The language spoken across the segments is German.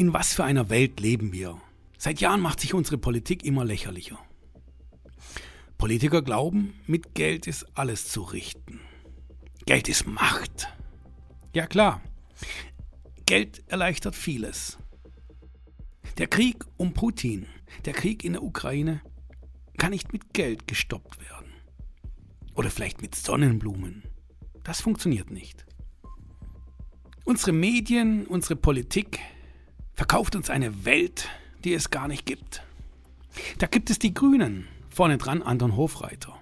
In was für einer Welt leben wir? Seit Jahren macht sich unsere Politik immer lächerlicher. Politiker glauben, mit Geld ist alles zu richten. Geld ist Macht. Ja klar, Geld erleichtert vieles. Der Krieg um Putin, der Krieg in der Ukraine, kann nicht mit Geld gestoppt werden. Oder vielleicht mit Sonnenblumen. Das funktioniert nicht. Unsere Medien, unsere Politik verkauft uns eine Welt, die es gar nicht gibt. Da gibt es die Grünen, vorne dran Anton Hofreiter,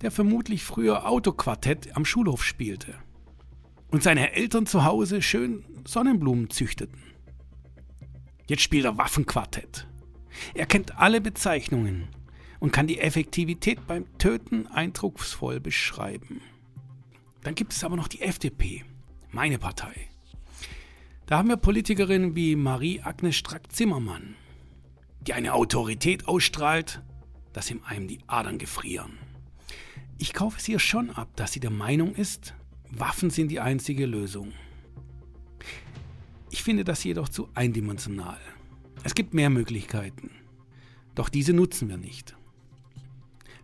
der vermutlich früher Autoquartett am Schulhof spielte und seine Eltern zu Hause schön Sonnenblumen züchteten. Jetzt spielt er Waffenquartett. Er kennt alle Bezeichnungen und kann die Effektivität beim Töten eindrucksvoll beschreiben. Dann gibt es aber noch die FDP, meine Partei. Da haben wir Politikerinnen wie Marie-Agnes Strack-Zimmermann, die eine Autorität ausstrahlt, dass ihm einem die Adern gefrieren. Ich kaufe es ihr schon ab, dass sie der Meinung ist, Waffen sind die einzige Lösung. Ich finde das jedoch zu eindimensional. Es gibt mehr Möglichkeiten. Doch diese nutzen wir nicht.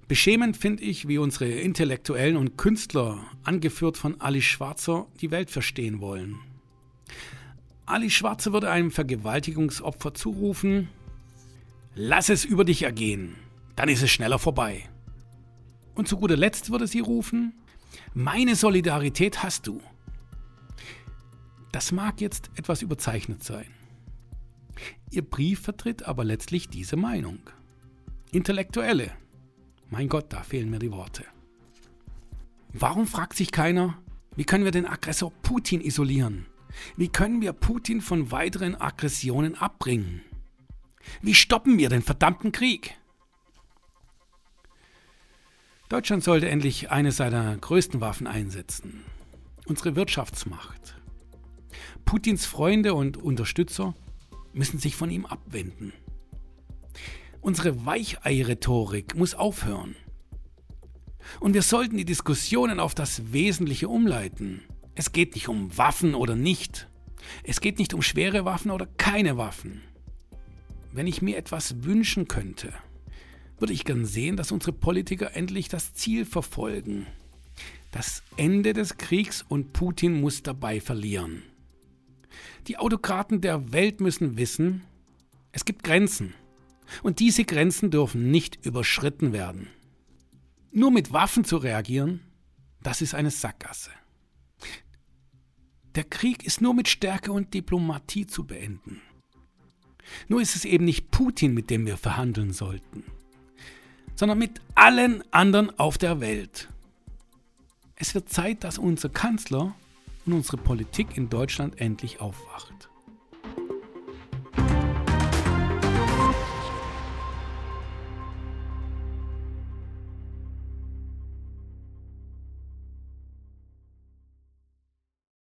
Beschämend finde ich, wie unsere Intellektuellen und Künstler, angeführt von Ali Schwarzer, die Welt verstehen wollen. Ali Schwarzer würde einem Vergewaltigungsopfer zurufen, lass es über dich ergehen, dann ist es schneller vorbei. Und zu guter Letzt würde sie rufen, meine Solidarität hast du. Das mag jetzt etwas überzeichnet sein. Ihr Brief vertritt aber letztlich diese Meinung. Intellektuelle. Mein Gott, da fehlen mir die Worte. Warum fragt sich keiner, wie können wir den Aggressor Putin isolieren? Wie können wir Putin von weiteren Aggressionen abbringen? Wie stoppen wir den verdammten Krieg? Deutschland sollte endlich eine seiner größten Waffen einsetzen. Unsere Wirtschaftsmacht. Putins Freunde und Unterstützer müssen sich von ihm abwenden. Unsere Weichei-Rhetorik muss aufhören. Und wir sollten die Diskussionen auf das Wesentliche umleiten. Es geht nicht um Waffen oder nicht. Es geht nicht um schwere Waffen oder keine Waffen. Wenn ich mir etwas wünschen könnte, würde ich gern sehen, dass unsere Politiker endlich das Ziel verfolgen. Das Ende des Kriegs und Putin muss dabei verlieren. Die Autokraten der Welt müssen wissen, es gibt Grenzen. Und diese Grenzen dürfen nicht überschritten werden. Nur mit Waffen zu reagieren, das ist eine Sackgasse. Der Krieg ist nur mit Stärke und Diplomatie zu beenden. Nur ist es eben nicht Putin, mit dem wir verhandeln sollten sondern mit allen anderen auf der Welt. Es wird Zeit, dass unser Kanzler und unsere Politik in Deutschland endlich aufwacht.